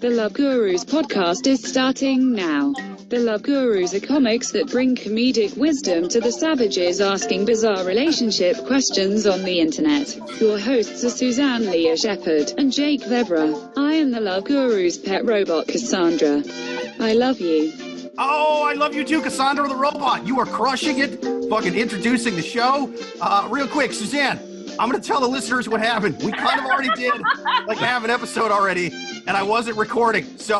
The Love Gurus podcast is starting now. The Love Gurus are comics that bring comedic wisdom to the savages asking bizarre relationship questions on the internet. Your hosts are Suzanne Lea Shepherd and Jake Vevera. I am the Love Gurus pet robot Cassandra. I love you. Oh, I love you too, Cassandra the robot. You are crushing it. Fucking introducing the show. Uh, real quick, Suzanne, I'm gonna tell the listeners what happened. We kind of already did like have an episode already, and I wasn't recording. So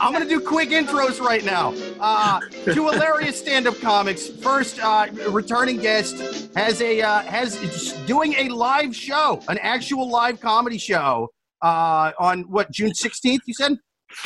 I'm gonna do quick intros right now. Uh, two hilarious stand-up comics. First, uh, returning guest has a uh, has doing a live show, an actual live comedy show uh, on what June 16th. You said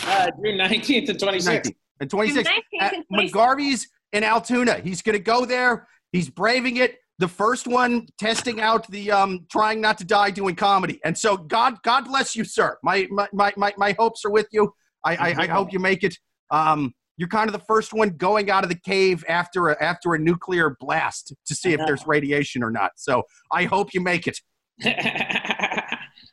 Uh, June 19th and 26th. 19th and 26 at McGarvey's in Altoona. He's going to go there. He's braving it. The first one testing out the um, trying not to die doing comedy. And so God, God bless you, sir. My my my my, my hopes are with you. I, I, I hope you make it. Um, you're kind of the first one going out of the cave after a, after a nuclear blast to see if there's radiation or not. So I hope you make it.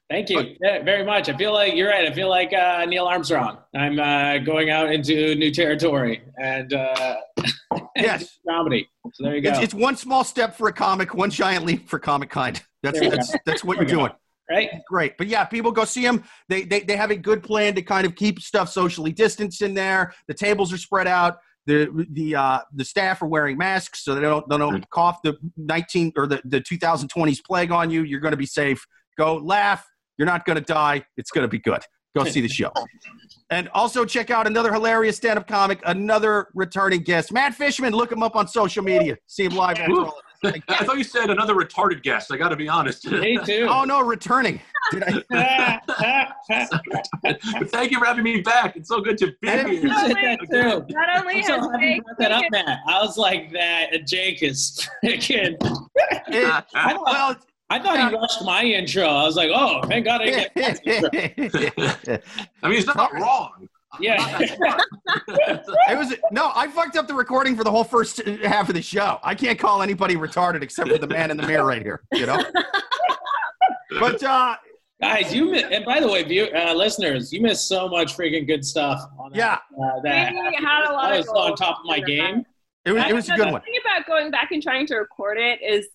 Thank you yeah, very much. I feel like you're right. I feel like uh, Neil Armstrong. I'm uh, going out into new territory and uh, Yes. comedy. So there you go. It's, it's one small step for a comic, one giant leap for comic kind. That's There we that's, that's what There you're we go. doing. right? great. But yeah, people go see them. They, they they have a good plan to kind of keep stuff socially distanced in there. The tables are spread out. The the uh, the staff are wearing masks so they don't they don't cough the 19 or the, the 2020s plague on you. You're going to be safe. Go laugh. You're not going to die. It's going to be good. Go see the show. And also check out another hilarious stand-up comic, another returning guest, Matt Fishman. Look him up on social media. See him live. after all of. I thought you said another retarded guest. I got to be honest. Me too. Oh no, returning. Did I? but thank you for having me back. It's so good to be here. Appreciate that too. Not only I'm so has happy you Jake that up, Matt. I was like that. Jake is freaking. It- well, I thought he rushed my intro. I was like, oh, thank God I didn't get Matt's intro. I mean, he's not wrong. Yeah. It was no. I fucked up the recording for the whole first half of the show. I can't call anybody retarded except for the man in the mirror right here. You know. But uh, Guys, you mi- and by the way, view, uh, listeners, you missed so much freaking good stuff. On that, yeah, uh, that We had a lot I of was on top of my game. it was it was a So good the one. thing about going back and trying to record it is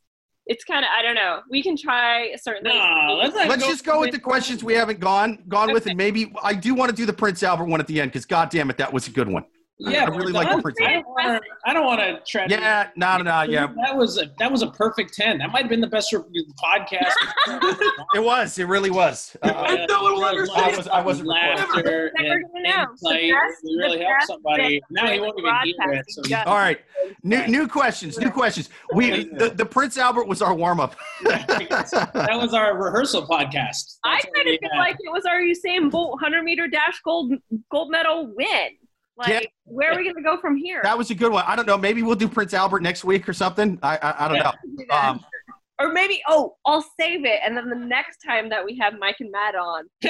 it's kind of I don't know. We can try certain. No, let's Let's go just go with the questions we haven't gone gone with, and maybe I do want to do the Prince Albert one at the end because God damn it, that was a good one. Yeah, I really like the I Prince don't wanna- I don't want to try. to- Yeah, no, no, no, yeah, That was a that was a perfect ten. That might have been the best podcast. it was. It really was. Uh, I no one will understand. I was- I wasn't laughter Never and gonna know. The best- We really the helped somebody. Now he won't even hear it. So done. all right, new new questions. New questions. We the, the Prince Albert was our warm up. that was our rehearsal podcast. I That's what kind of feel had. like it was our Usain Bolt 100 meter dash gold gold medal win. Like, Yeah. where are we gonna go from here? That was a good one. I don't know. Maybe we'll do Prince Albert next week or something. I I, I don't Yeah. know. Um, or maybe oh, I'll save it, and then the next time that we have Mike and Matt on,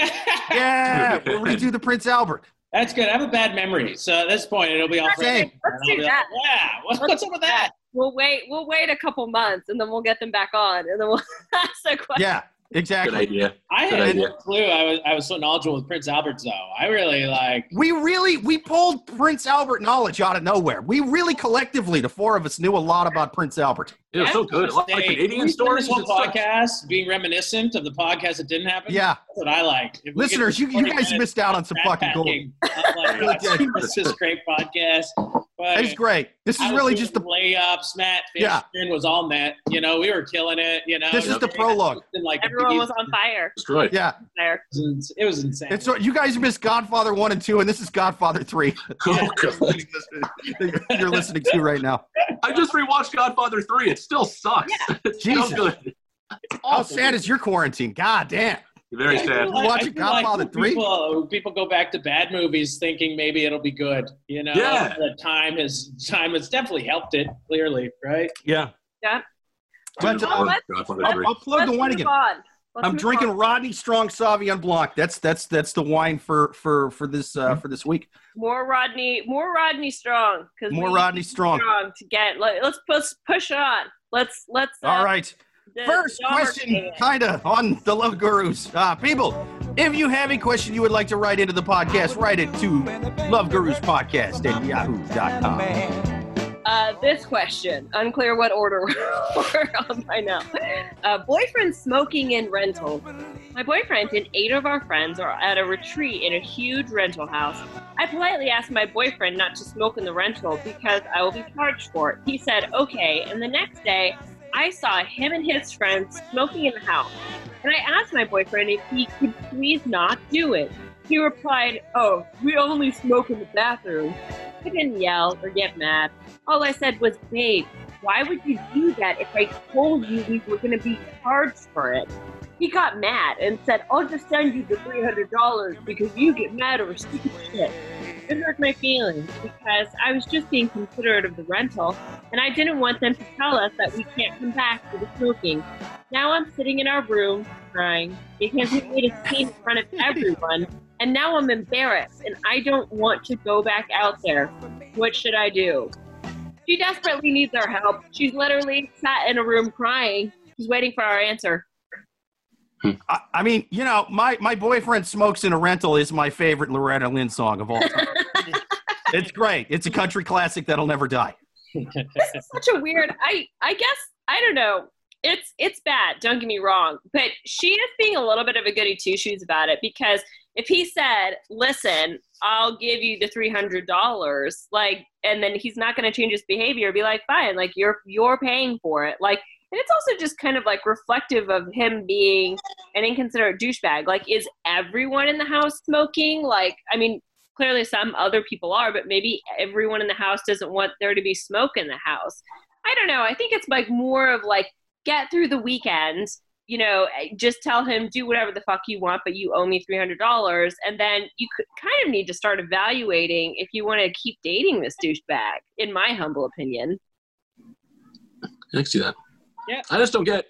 yeah, we'll redo the Prince Albert. That's good. I have a bad memory, so at this point it'll be all Same. Let's And do be like, that. yeah, what- what's up with that? We'll wait. We'll wait a couple months, and then we'll get them back on, and then we'll ask the question. Yeah, Good exactly. idea. I Good had idea. no clue I was I was so knowledgeable with Prince Albert though. I really like We really we pulled Prince Albert knowledge out of nowhere. We really collectively, the four of us, knew a lot about Prince Albert. It was so good. A lot of Hey, Canadian stories. This whole and stuff. podcast being reminiscent of the podcast that didn't happen. Yeah, That's what I like. If listeners, you, you guys missed out on some fucking gold. backpacking, I'm like, Really "Oh, did. this is great podcast. But It's great. This is was really just the layups. Matt Yeah. Was all net. You know, we were killing it. You know, this is the prologue. Like Everyone was on fire Destroyed. Yeah, there. It was, insane. and so you guys missed Godfather one and two, and this is Godfather three. Oh, God. that You're listening to right now. I just rewatched Godfather 3. It still sucks. It's Jesus. so good. It's How sad is your quarantine? God damn. Very I sad. like- watching I feel like Godfather 3? People, people go back to bad movies thinking maybe it'll be good. You know, Yeah. the time has time has definitely helped it. Clearly, right? Yeah. Yeah. But Well, uh, let's- Godfather I'll, I'll plug Let's the one again. on. Let's I'm drinking on. Rodney Strong Sauvignon Blanc. That's that's that's the wine for for for this uh, for this week. more Rodney, more Rodney Strong, because More Rodney Strong. Strong to get. Let, let's push push on. Let's let's. Uh, All right. the First Dahmer question, kind of on the Love Gurus. Uh, people, if you have a question you would like to write into the podcast, write it to Love Gurus Podcast at yahoo.com. Uh, this question, unclear what order we're on by now. Uh, boyfriend smoking in rental. My boyfriend and eight of our friends are at a retreat in a huge rental house. I politely asked my boyfriend not to smoke in the rental because I will be charged for it. He said, okay, and the next day I saw him and his friends smoking in the house. And I asked my boyfriend if he could please not do it. He replied, oh, we only smoke in the bathroom. I didn't yell or get mad. All I said was, babe, why would you do that if I told you we were going to be charged for it? He got mad and said, I'll just send you the $300 because you get mad over stupid shit. It hurt my feelings because I was just being considerate of the rental and I didn't want them to tell us that we can't come back for the smoking. Now I'm sitting in our room crying because we made a scene in front of everyone and now I'm embarrassed and I don't want to go back out there. What should I do? She desperately needs our help. She's literally sat in a room crying. She's waiting for our answer. Hmm. I, I mean, you know, my, my boyfriend smokes in a rental is my favorite Loretta Lynn song of all time. it's great. It's a country classic that'll never die. This is such a weird. I I guess I don't know. It's it's bad. Don't get me wrong, but she is being a little bit of a goody two shoes about it because if he said, "Listen, I'll give you the three hundred dollars," like, and then he's not going to change his behavior, be like, "Fine, like you're you're paying for it," like. And it's also just kind of like reflective of him being an inconsiderate douchebag. Like, is everyone in the house smoking? Like, I mean, clearly some other people are, but maybe everyone in the house doesn't want there to be smoke in the house. I don't know. I think it's like more of like get through the weekend. You know, eh, just tell him do whatever the fuck you want, but you owe me three hundred dollars, and then you could kind of need to start evaluating if you want to keep dating this douchebag. In my humble opinion. I can see that. Yeah. I just don't get,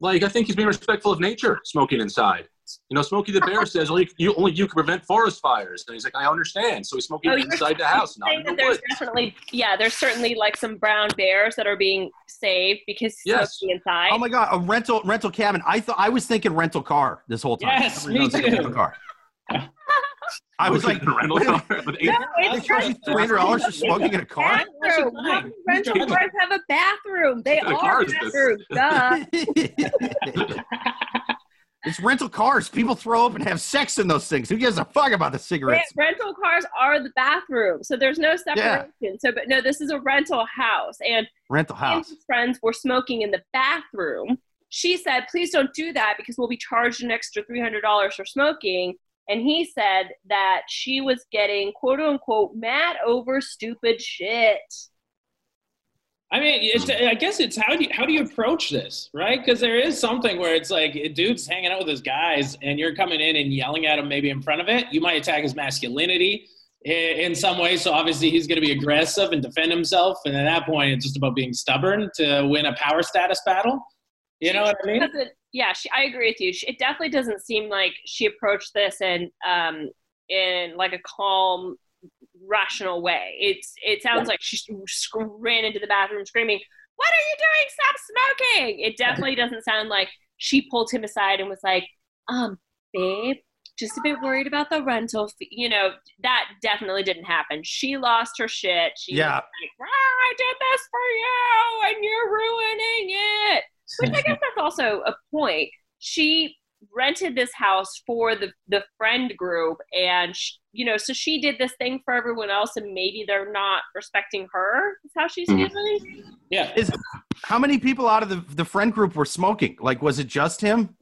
like, I think he's being respectful of nature, smoking inside. You know, Smokey the Bear says only you only you can prevent forest fires, and he's like, I understand. So he's smoking Oh, inside the house, not in that the there's woods. definitely yeah, there's certainly like some brown bears that are being saved because he's Yes. smoking inside. Oh my god, a rental rental cabin. I thought I was thinking rental car this whole time. Yes, Everybody knows me too. rental car. I was like, rental wait a minute, car with eight. No, they charge you three hundred dollars for smoking in a car? bathroom. Fine. Rental cars have a bathroom? They What are car is this? bathrooms. Duh. it's rental cars. People throw up and have sex in those things. Who gives a fuck about the Yeah, cigarettes? rental cars are the bathroom, so there's no separation. So, but no, this is a rental house, and Rental house. friends were smoking in the bathroom. She said, "Please don't do that because we'll be charged an extra three hundred dollars for smoking." And he said that she was getting "quote unquote" mad over stupid shit. I mean, I guess it's how do you, how do you approach this, right? Because there is something where it's like a dude's hanging out with his guys, and you're coming in and yelling at him maybe in front of it. You might attack his masculinity in some way. So obviously he's going to be aggressive and defend himself. And at that point, it's just about being stubborn to win a power status battle. You know what I mean? yeah she, i agree with you She- it definitely doesn't seem like she approached this in um in like a calm rational way. It's it sounds like she ran into the bathroom screaming what are you doing? Stop smoking. It definitely doesn't sound like she pulled him aside and was like um babe just a bit worried about the rental fee. you know that definitely didn't happen. She lost her shit. She was Yeah. like ah, i did this for you and you're ruining it. Which I guess that's also a point. She rented this house for the the friend group, and sh you know, so she did this thing for everyone else, and maybe they're not respecting her. Is how she's Mhm. feeling. Yeah. Is how many people out of the, the friend group were smoking? Like, was it just him?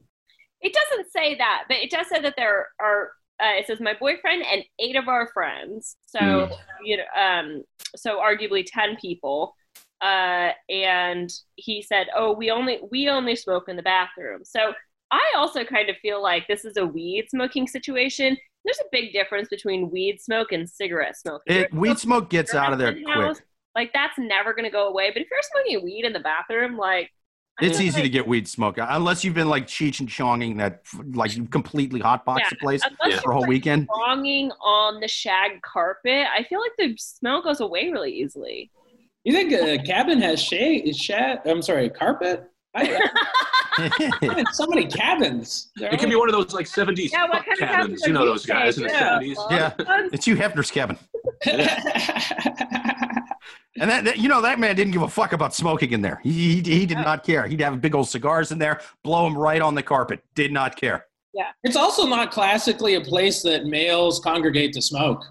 It doesn't say that, but it does say that there are. Uh, it says my boyfriend and eight of our friends. So Mm. you know, um, so arguably ten people. Uh, and he said, "Oh, we only we only smoke in the bathroom." So I also kind of feel like this is a weed smoking situation. There's a big difference between weed smoke and cigarette smoke. It, weed smoke gets out of there in-house, quick. Like that's never gonna go away. But if you're smoking weed in the bathroom, like I It's feel easy to get weed smoke uh, unless you've been like Cheech and Chonging that like you completely hotbox Yeah, the place unless for a whole like, weekend. longing on the shag carpet. I feel like the smell goes away really easily. You think a cabin has shade? Is shad? I'm sorry, carpet? I, Man, so many cabins. They're It could be one of those like 70s Yeah, what kind of cabins. cabins You know you those guys in the saying? 70s. Yeah. It's Hugh Hefner's cabin. And that, that- you know, that man didn't give a fuck about smoking in there. He, he, he did not care. He'd have big old cigars in there, blow them right on the carpet. Did not care. Yeah. It's also not classically a place that males congregate to smoke,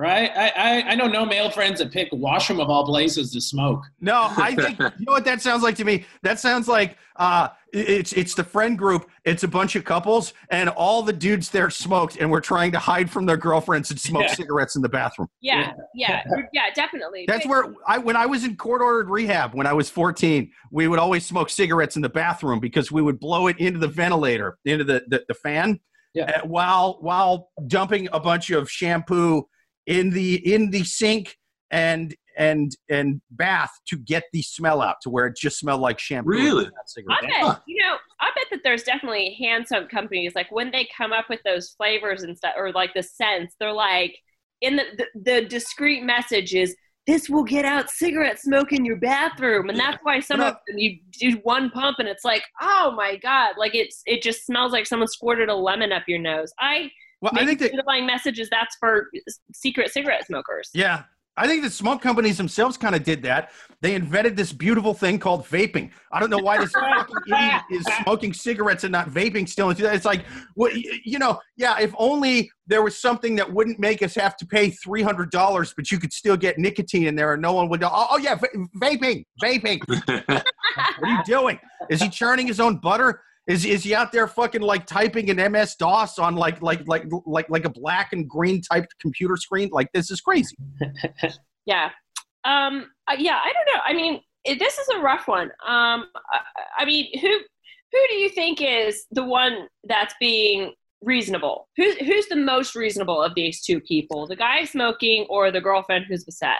right? I, I, I know no male friends that pick washroom of all places to smoke. No, I think you know what that sounds like to me. That sounds like uh, it's it's the friend group. It's a bunch of couples, and all the dudes there smoked, and were trying to hide from their girlfriends and smoke Yeah. cigarettes in the bathroom. yeah, yeah, yeah, definitely. That's But- where I when I was in court ordered rehab when I was 14, we would always smoke cigarettes in the bathroom because we would blow it into the ventilator, into the the, the fan, Yeah. uh, while while dumping a bunch of shampoo in the in the sink and and and bath to get the smell out to where it just smelled like shampoo. Really? not I cigarette. bet you know. I bet that there's definitely hand soap companies like when they come up with those flavors and stuff, or like the scents. They're like in the the, the discreet message is this will get out cigarette smoke in your bathroom, and that's why some of them you do one pump and it's like, oh my god, like it's it just smells like someone squirted a lemon up your nose. I Well, I think that the underlying message is that's for secret cigarette smokers. Yeah. I think the smoke companies themselves kind of did that. They invented this beautiful thing called vaping. I don't know why this fucking idiot is smoking cigarettes and not vaping still. into. It's like, well, you know, yeah, if only there was something that wouldn't make us have to pay $300, but you could still get nicotine in there and no one would know. Oh, oh yeah, va- vaping, vaping. What are you doing? Is he churning his own butter? Is, is he out there fucking like typing an MS DOS on like like like like like a black and green typed computer screen? Like this is crazy. Yeah. Um. uh, yeah. I don't know. I mean, it, this is a rough one. Um. I, I mean, who who do you think is the one that's being reasonable? Who's who's the most reasonable of these two people? The guy smoking or the girlfriend who's beset?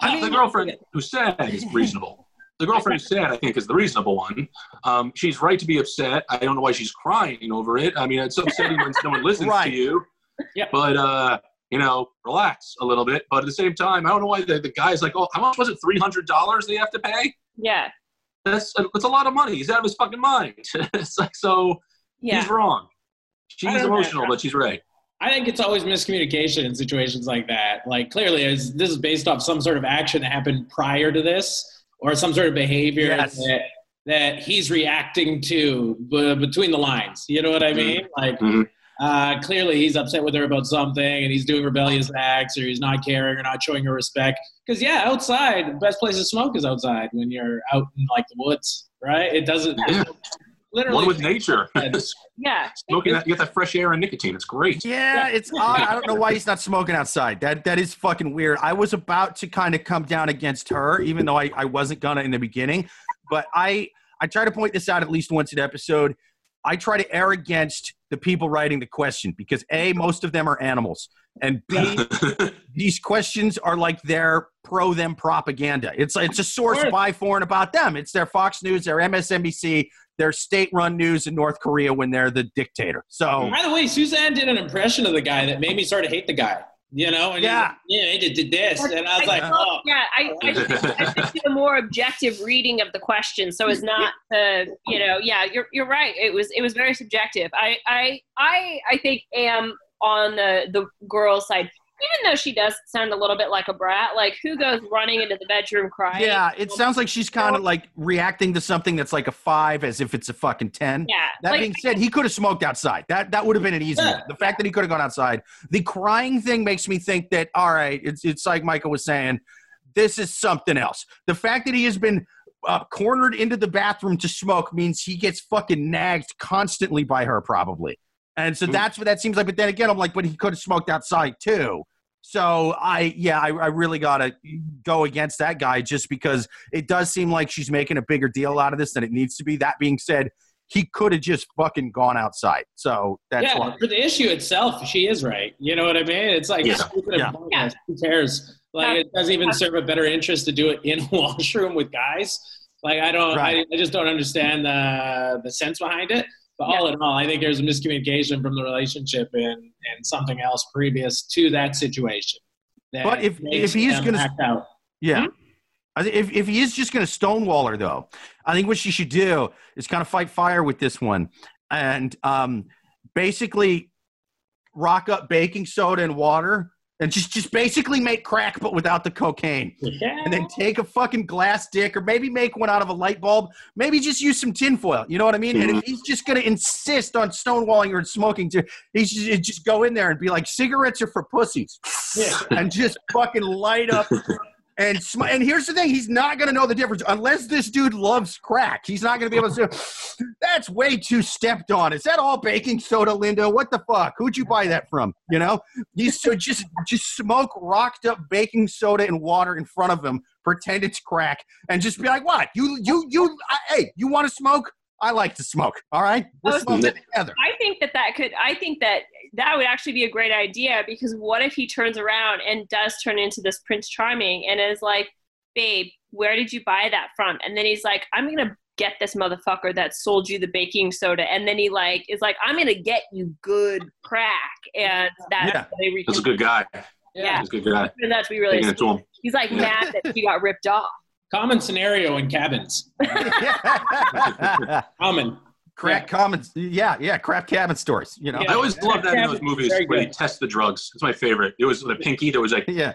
I mean, the girlfriend who said is reasonable. The girlfriend who said, I think, is the reasonable one. Um, she's right to be upset. I don't know why she's crying over it. I mean, it's upsetting when no one listens Right. to you. Yeah. But, uh, you know, relax a little bit. But at the same time, I don't know why the, the guy's like, oh, how much was it? $300 they have to pay? Yeah. That's, that's a lot of money. He's out of his fucking mind. it's like, so Yeah. he's wrong. She's don't know. emotional, but she's right. I think it's always miscommunication in situations like that. Like clearly, is this is based off some sort of action that happened prior to this, or some sort of behavior Yes. that that he's reacting to b- between the lines. You know what I mean? Like Mhm. uh, clearly, he's upset with her about something, and he's doing rebellious acts, or he's not caring, or not showing her respect. Because yeah, outside, the best place to smoke is outside when you're out in like the woods, right? It doesn't Yeah. Literally. One with nature. Yeah. Smoking that, you get that fresh air and nicotine. It's great. Yeah, it's odd. I don't know why he's not smoking outside. That that is fucking weird. I was about to kind of come down against her, even though I, I wasn't gonna in the beginning. But I I try to point this out at least once an episode. I try to err against the people writing the question because A, most of them are animals. And B, these questions are like their pro them propaganda. It's it's a source by for and about them. It's their Fox News, their MSNBC, their state run news in North Korea when they're the dictator. So By the way, Suzanne did an impression of the guy that made me start to hate the guy. You know, and Yeah. he, yeah, he did, did this, and I was like, I- oh, yeah, I, I, think- I think a more objective reading of the question, so as not to, you know, yeah, you're you're right. It was it was very subjective. I I I I think am on the the girl side, even though she does sound a little bit like a brat. Like who goes running into the bedroom crying? Yeah, it sounds like she's kind of like reacting to something that's like a five as if it's a fucking 10. Yeah, That like, being said, he could have smoked outside. That that would have been an easy one. The fact that he could have gone outside. The crying thing makes me think that all right, it's it's like Michael was saying, this is something else. The fact that he has been uh, cornered into the bathroom to smoke means he gets fucking nagged constantly by her, probably. And so Mm. that's what that seems like. But then again, I'm like, but he could have smoked outside too. So I, yeah, I, I really gotta go against that guy just because it does seem like she's making a bigger deal out of this than it needs to be. That being said, he could have just fucking gone outside. So that's yeah. why. For the issue itself, she is right. You know what I mean? It's like Yeah. stupid Yeah. and. Who cares? Like, it doesn't even serve a better interest to do it in a washroom with guys. Like, I don't, Right. I, I just don't understand the the sense behind it. But all in all, I think there's a miscommunication from the relationship and and something else previous to that situation. that But if- if he's them gonna- act out. Yeah. Hmm? If, if he is just going to stonewall her, though, I think what she should do is kind of fight fire with this one and um, basically rock up baking soda and water and just just basically make crack but without the cocaine. Yeah. and then take a fucking glass dick or maybe make one out of a light bulb. Maybe just use some tinfoil you know what i mean? And if mm-hmm. he's just going to insist on stonewalling and smoking too he's just, just go in there and be like cigarettes are for pussies. Yeah. and just fucking light up and sm- and here's the thing he's not going to know the difference unless this dude loves crack. He's not going to be able to say that's way too stepped on. Is that all baking soda linda? What the fuck? Who'd you buy that from? You know? He's so just just smoke rocked up baking soda and water in front of him pretend it's crack and just be like what? You you you I, hey you want to smoke i like to smoke all right we'll Oh, smoke it together I think that that could. I think that that would actually be a great idea because what if he turns around and does turn into this Prince Charming and is like, "Babe, where did you buy that from?" And then he's like, "I'm gonna." Get this motherfucker that sold you the baking soda, and then he like is like, "I'm gonna get you good crack," and that's Yeah. they reach. That's a good guy. Yeah. He's a good guy. And that's we really. Taking it to him. He's like mad that he got ripped off. Common scenario in cabins. Common. crack common. yeah yeah crap cabin stories you know I always love that in those movies Very where they test the drugs. It's my favorite. It was the pinky that was like, yeah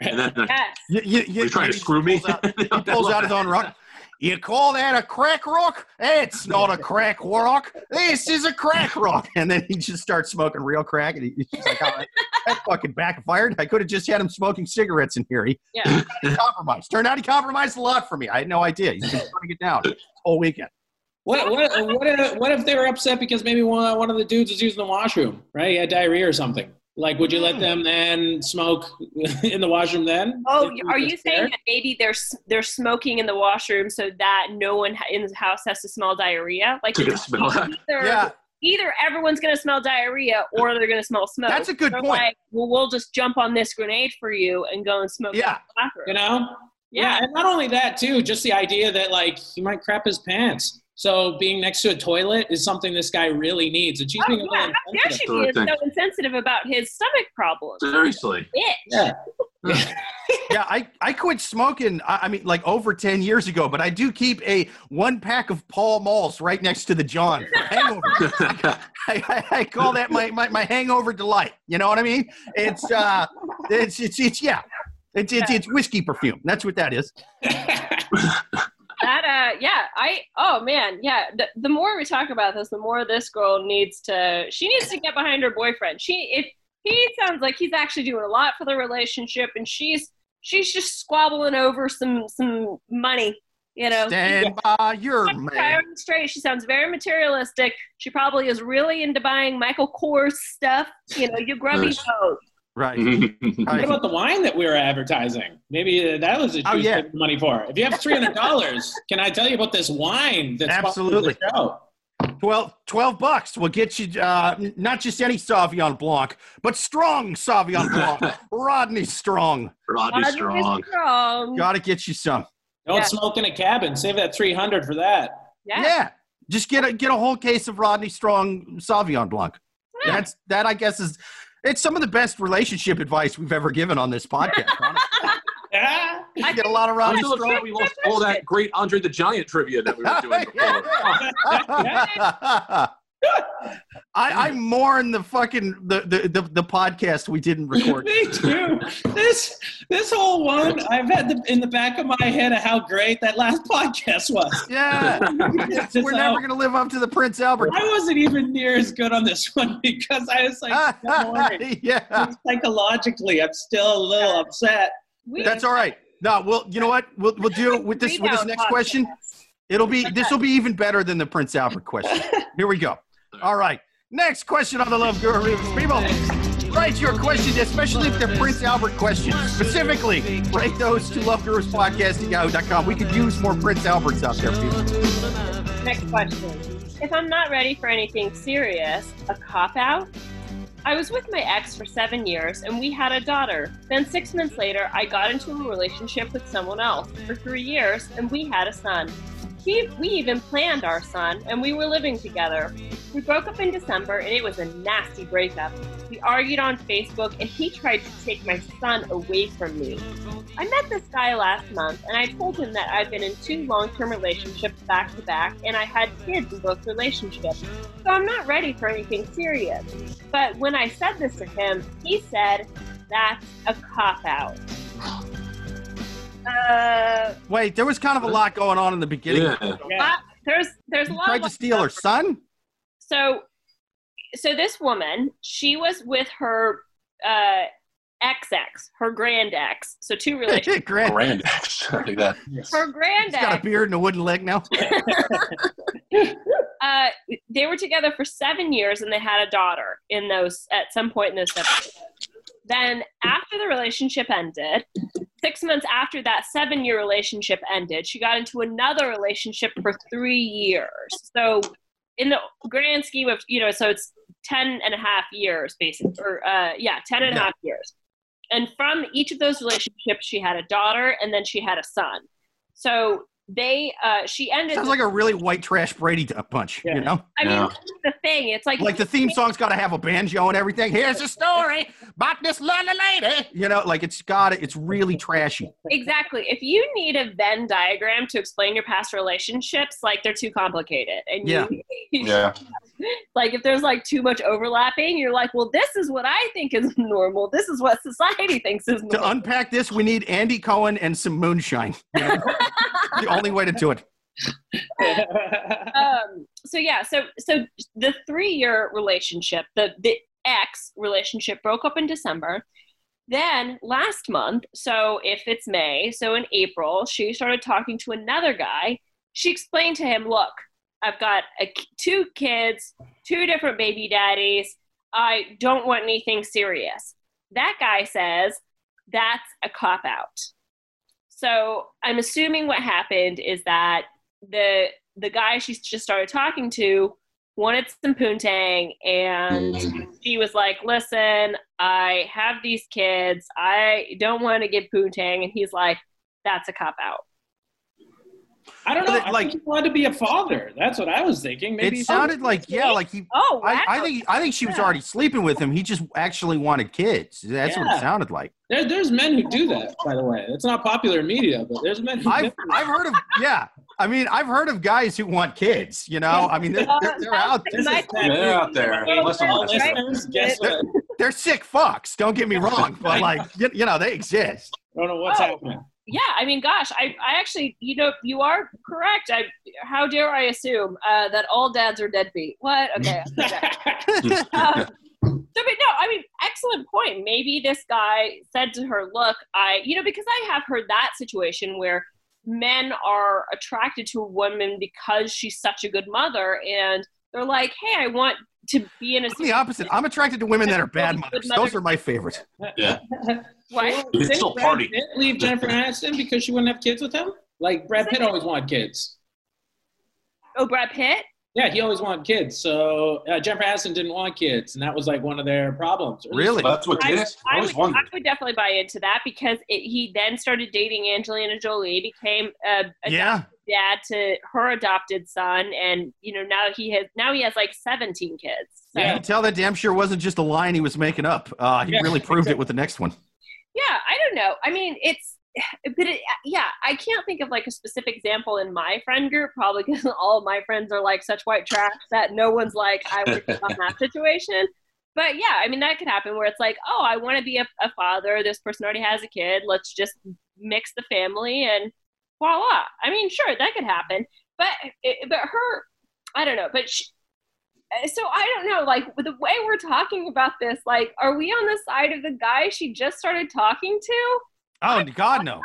and then the, Yes. You, you, you, you're trying to screw me. Pulls out, he pulls out his own rock. You call that a crack rock? It's not a crack rock. This is a crack rock. And then he just starts smoking real crack. And he- he's just like, oh, that fucking backfired. I could have just had him smoking cigarettes in here. He, Yeah. he compromised. Turned out he compromised a lot for me. I had no idea. He's been putting it down this whole weekend. What, what, what, if, what if they were upset because maybe one, one of the dudes was using the washroom, right? He had diarrhea or something. Like, would you let ah. them then smoke in the washroom then? Oh, are was you saying that maybe they're they're smoking in the washroom so that no one in the house has to smell diarrhea? Like To smell. either, Yeah. either everyone's gonna smell diarrhea or they're gonna smell smoke. That's a good They're point. Like, well, we'll just jump on this grenade for you and go and smoke. Yeah. in the bathroom. You know? Yeah. And not only that, too, just the idea that, like, he might crap his pants. So being next to a toilet is something this guy really needs. And she's Oh, being a yeah. little How dare insensitive. she Sort be of thing. so insensitive about his stomach problems? Seriously. Bitch. Yeah. Yeah, I, I quit smoking, I, I mean, like over 10 years ago, but I do keep a one pack of Pall Malls right next to the John for hangover. I, I, I call that my, my, my hangover delight. You know what I mean? It's, uh, it's, it's, it's yeah. It's, it's, it's whiskey perfume. That's what that is. That uh yeah, I oh man, yeah. The, the more we talk about this, the more this girl needs to she needs to get behind her boyfriend. She if he sounds like he's actually doing a lot for the relationship and she's she's just squabbling over some some money, you know. Stand by your man. straight. She sounds very materialistic. She probably is really into buying Michael Kors stuff. You know, you grubby hoe. Right. What about the wine that we were advertising? Maybe uh, that was a Oh, choose yeah. money for. If you have three hundred dollars, can I tell you about this wine? That's Absolutely. sponsored the show? 12, 12 bucks will get you uh, not just any Sauvignon Blanc, but strong Sauvignon Blanc. Rodney Strong. Rodney Rodney Strong. Strong. Got to get you some. Don't Yeah. smoke in a cabin. Save that three hundred for that. Yeah. Yeah. Just get a get a whole case of Rodney Strong Sauvignon Blanc. Yeah. That's that I guess is it's some of the best relationship advice we've ever given on this podcast. honestly. Yeah. You get a lot of I'm still upset we lost all that great Andre the Giant trivia that we were doing before. I, I mourn the fucking the, the, the, the podcast we didn't record. Me too. This this whole one, I've had the, in the back of my head of how great that last podcast was. Yeah, Just we're how- never uh, gonna live up to the Prince Albert. I wasn't even near as good on this one because I was like, so worried. yeah, psychologically, I'm still a little upset. We- that's all right. No, well, you know what? We'll we'll do with this with this next podcast. question. It'll be this will be even better than the Prince Albert question. Here we go. All right. Next question on the Love Guru. People, write your questions, especially if they're Prince Albert questions. Specifically, write those to Love Gurus Podcast at We could use more Prince Alberts out there, people. Next question. If I'm not ready for anything serious, a cop out? I was with my ex for seven years and we had a daughter. Then, six months later, I got into a relationship with someone else for three years and we had a son. He, we even planned our son and we were living together. We broke up in December and it was a nasty breakup. We argued on Facebook, and he tried to take my son away from me. I met this guy last month, and I told him that I've been in two long term relationships back to back, and I had kids in both relationships. So I'm not ready for anything serious. But when I said this to him, he said, That's a cop out. Uh, Wait, there was kind of a lot going on in the beginning. Yeah. Yeah. uh, there's there's a lot tried of to steal her son. so so this woman she was with her uh ex-ex her grand ex so two relationships Grant, Grand X. I think that. her grand he's got a beard and a wooden leg now. uh they were together for seven years and they had a daughter in those at some point in those seven years. then after the relationship ended six months after that seven year relationship ended she got into another relationship for three years. So in the grand scheme of you know so it's 10 and a half years basically or uh, yeah 10 and a half years. And from each of those relationships she had a daughter and then she had a son. So they uh, she ended Sounds like a really white trash Brady bunch. Yeah. You know, i mean Yeah. the thing it's like like the theme song's got to have a banjo and everything. Here's a story about this lovely lady. You know, like it's got it. It's really trashy. Exactly. If you need a Venn diagram to explain your past relationships, like they're too complicated. And Yeah. you, Yeah. like if there's like too much overlapping, you're like, well, this is what I think is normal. This is what society thinks is normal. To unpack this, we need Andy Cohen and some moonshine. You know? the only way to do it. um, so yeah, so so the three year relationship, the the ex relationship broke up in December. Then last month, so if it's May, so in April, she started talking to another guy. She explained to him, "Look, I've got a, two kids, two different baby daddies. I don't want anything serious." That guy says that's a cop out. So I'm assuming what happened is that the the guy she just started talking to wanted some poontang and mm-hmm. she was like listen i have these kids i don't want to get poontang and he's like that's a cop out I don't know. But it, I like- think he wanted to be a father. That's what I was thinking. Maybe It sounded like yeah, like he. oh wow. I, I think I think she was Yeah. already sleeping with him. He just actually wanted kids. That's what it sounded like. there, there's men who do that. By the way, it's not popular in media, but there's men who. I've do I've heard of yeah. I mean, I've heard of guys who want kids. You know, I mean, they're, they're, they're out. This is My- technically- They're out there. Well, Listen, All Right. listeners, guess what? They're sick fucks. Don't get me wrong, but like you, you know, they exist. I don't know what's Oh. happening. Yeah i mean gosh i, I actually you know you are correct. I how dare i assume uh, that all dads are deadbeat? What? Okay um, so, but no, I mean, excellent point. Maybe this guy said to her, "Look, I, you know, because I have heard that situation where men are attracted to a woman because she's such a good mother, and they're like, "Hey, I want to be in a." I'm the opposite. I'm attracted to women that are bad mothers. Those are my favorite. Yeah. What? You can still party. Pitt leave Jennifer Aniston because she wouldn't have kids with him? Like Brad Pitt always wanted kids. Oh, Brad Pitt. Yeah, he always wanted kids. So uh, Jennifer Aniston didn't want kids, and that was like one of their problems. Or at Really? That's what I, it. I I always would, I would definitely buy into that because it, he then started dating Angelina Jolie, became a, a Yeah, dad to her adopted son, and you know now he has now he has like seventeen kids. So, Yeah. you can tell that damn sure wasn't just a line he was making up. Uh, he Yeah, really proved it with the next one. Yeah, I don't know. I mean, it's, but it, uh, yeah, I can't think of like a specific example in my friend group, probably because all of my friends are like such white trash that no one's like, I would be on that situation. But yeah, I mean, that could happen where it's like, oh, I want to be a, a father. This person already has a kid. Let's just mix the family and voila. I mean, sure, that could happen. But, it, but her, I don't know. But she, eh, so I don't know, like the way we're talking about this, like, are we on the side of the guy she just started talking to? Oh God, no. I'm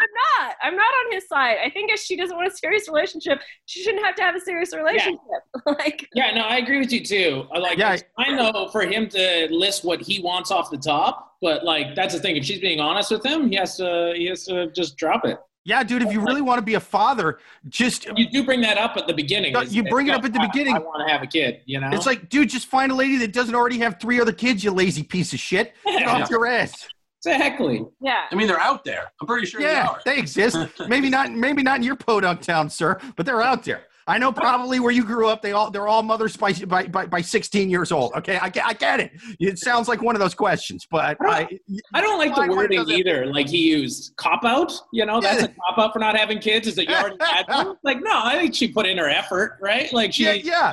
not. I'm not on his side. I think if she doesn't want a serious relationship, she shouldn't have to have a serious relationship. like, Yeah, no, I agree with you too. I Like, Yeah. it's fine though for him to list what he wants off the top, but like that's the thing. If she's being honest with him, he has to he has to just drop it. Yeah, dude. If you really want to be a father, just You do bring that up at the beginning. No, you bring it up at the beginning. I, want to have a kid. You know, it's like, dude, just find a lady that doesn't already have three other kids. You lazy piece of shit. Get off your ass. Exactly. yeah. I mean, they're out there. I'm pretty sure they Yeah, are. they exist. Maybe not. Maybe not in your podunk town, sir, but they're out there. I know probably where you grew up. They all they're all mothers by by by, by 16 years old. Okay, I get I get it. It sounds like one of those questions, but I, I don't like the wording either. Like he used cop out. You know, that's a cop out for not having kids. Is that you already had them? Like, no, I think she put in her effort, right? Like she. yeah, yeah.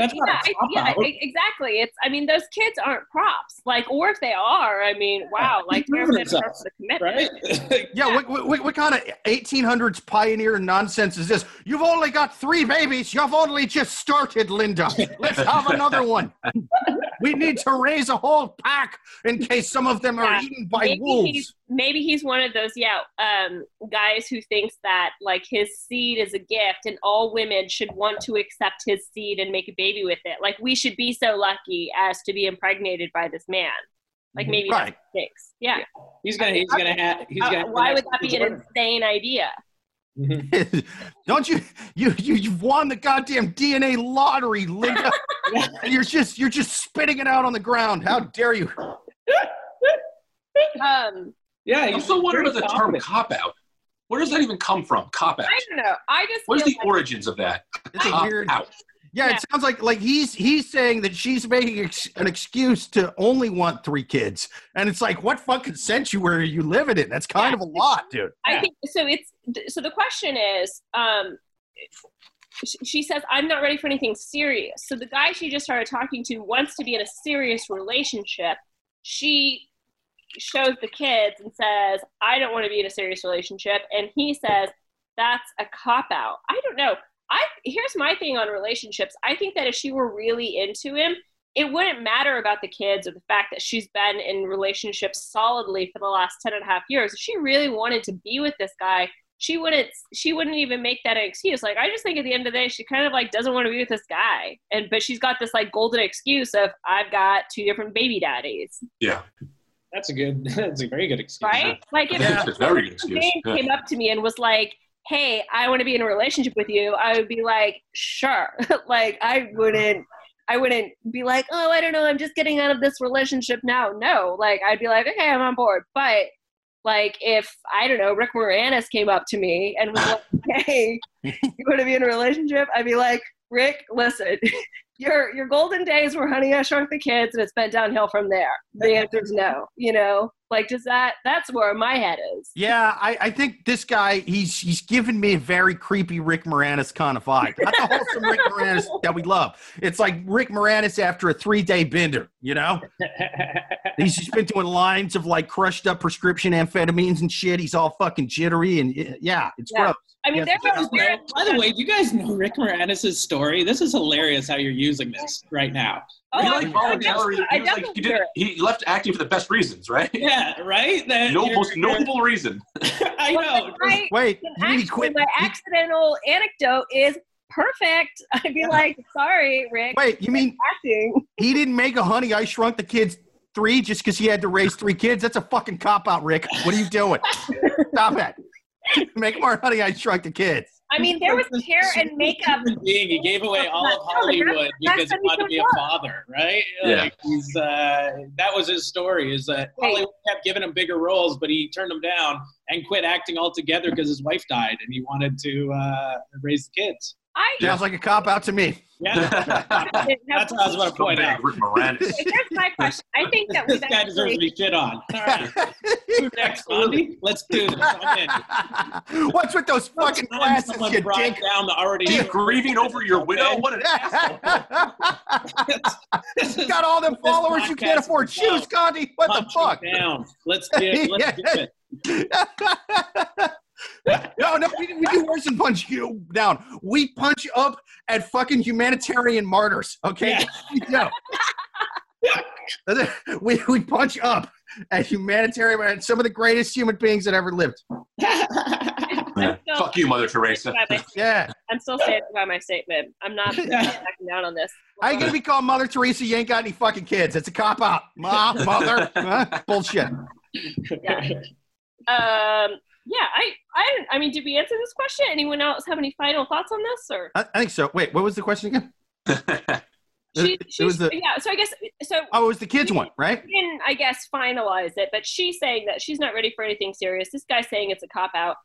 It's, That's not a yeah, I- yeah, exactly. It's. I mean, those kids aren't props. Like, or if they are, I mean, wow, like they're proven the himself, commitment. right? Yeah, what, what, what kind of 1800s pioneer nonsense is this? You've only got three babies. You've only just started, Linda. Let's have another one. We need to raise a whole pack in case some of them are Yeah, eaten by maybe wolves. He's maybe he's one of those yeah um, guys who thinks that like his seed is a gift and all women should want to accept his seed and make a baby with it like we should be so lucky as to be impregnated by this man like maybe Right. that's what he thinks yeah He's gonna. He's gonna have. He's Uh, gonna. why would that be an insane idea Mhm. Don't you, you you you've won the goddamn DNA lottery, Linda. and you're just you're just spitting it out on the ground. How dare you? um Yeah, I'm he's still wondering about the term cop out. Where does that even come from? Cop out. i don't know i just Where's the like- origins of that? It's a Cop weird. out. Yeah, Yeah. it sounds like like he's he's saying that she's making ex- an excuse to only want three kids, and it's like, what fucking sanctuary are you living in? That's kind of a lot, dude. I Yeah. think so. It's so the question is, um, she says, "I'm not ready for anything serious." So the guy she just started talking to wants to be in a serious relationship. She shows the kids and says, "I don't want to be in a serious relationship," and he says, "That's a cop out." I don't know. I here's my thing on relationships. I think that if she were really into him, it wouldn't matter about the kids or the fact that she's been in relationships solidly for the last 10 and a half years if she really wanted to be with this guy she wouldn't she wouldn't even make that an excuse like i just think at the end of the day she kind of like doesn't want to be with this guy and but she's got this like golden excuse of i've got two different baby daddies Yeah. That's a good. That's a very good excuse. right like if Yeah. It's very good excuse. Yeah. came up to me and was like hey i want to be in a relationship with you i would be like sure like i wouldn't I wouldn't be like, oh, I don't know, I'm just getting out of this relationship now. No, like I'd be like, okay, I'm on board. But like if I don't know, Rick Moranis came up to me and was like, hey, you want to be in a relationship? I'd be like, Rick, listen, your your golden days were Honey I Shrunk the Kids, and it's been downhill from there. The answer is no. You know, like does that? That's where my head is. Yeah, I, I think this guy he's he's giving me a very creepy Rick Moranis kind of vibe. Not the wholesome Rick Moranis that we love. It's like Rick Moranis after a three day bender. You know, he's just been doing lines of like crushed up prescription amphetamines and shit. He's all fucking jittery and yeah, it's Yeah. gross. I mean, Yes, there was does. By the way, do you guys know Rick Moranis' story? This is hilarious how you're using this right now. Oh, he like voluntarily, definitely- I he, was like, he, did, he left acting for the best reasons, right? Yeah, right. That No, most noble reason. I Well, know. I- Wait, And you mean he actually, quit? my he- accidental anecdote is perfect. I'd be like, sorry, Rick, wait, you mean acting. he didn't make a Honey I Shrunk the Kids three just because he had to raise three kids? That's a fucking cop out, Rick. What are you doing? Stop it. Make more Honey I Shrunk the Kids. I mean, there was This hair and makeup. human Being, he gave away all of Hollywood that's- because that's he wanted to be a father, right? Yeah. Like he's uh, that was his story. Is that Wait. Hollywood kept giving him bigger roles, but he turned them down and quit acting altogether because his wife died and he wanted to uh, raise the kids. I Sounds like a cop out to me. Yeah, that's what I was going to point out. Scumbag Rick Moranis. Okay, here's my question. I think that This we've guy deserves to actually, be shit on. All right, who's next, Andy? Let's do this. I'm in. What's with those fucking Someone- glasses, someone you brought dink? down the already. He's grieving over your widow. What an asshole. This is- Got all them followers you can't podcast afford is shoes, about Gandhi. What the punching fuck? Down. Let's get. Let's do it. No, no, we, we do worse than punch you down. We punch up at fucking humanitarian martyrs. Okay, Yeah. we we we punch up at humanitarian at some of the greatest human beings that ever lived. Yeah. still- Fuck you, Mother Teresa. by my- Yeah, I'm still standing by my statement. I'm not backing down on this. how you gonna be called Mother Teresa? You ain't got any fucking kids. It's a cop out, Ma, mother. Huh? Bullshit. Yeah. Um. Yeah. I. I. I mean, did we answer this question? Anyone else have any final thoughts on this, or I, I think so. Wait, what was the question again? she? it was the- yeah. So I guess. So Oh, it was the kids one, right? didn't, I guess, finalize it, but she's saying that she's not ready for anything serious. This guy's saying it's a cop out.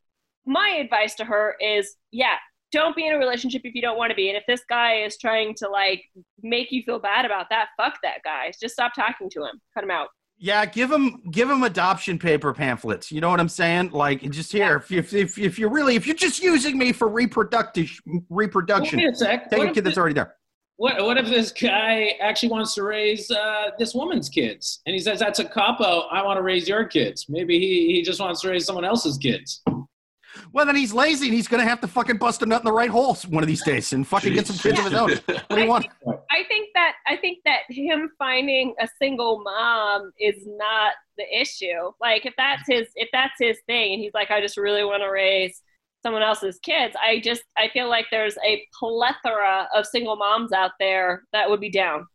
My advice to her is, yeah, don't be in a relationship if you don't want to be. And if this guy is trying to like make you feel bad about that, fuck that guy. Just stop talking to him. Cut him out. Yeah, give him give him adoption paper pamphlets. You know what I'm saying? Like just here, if, if if if you're really if you're just using me for reproductive reproduction, Wait a sec. take What a kid that's already there. What, what if this guy actually wants to raise uh, this woman's kids? And he says, that's a capo. I want to raise your kids. Maybe he, he just wants to raise someone else's kids. Well, then he's lazy and he's gonna have to fucking bust a nut in the right hole one of these days and fucking get some kids of his own. What do you want? I think that I think that him finding a single mom is not the issue. Like if that's his if that's his thing and he's like I just really want to raise someone else's kids. I just I feel like there's a plethora of single moms out there that would be down.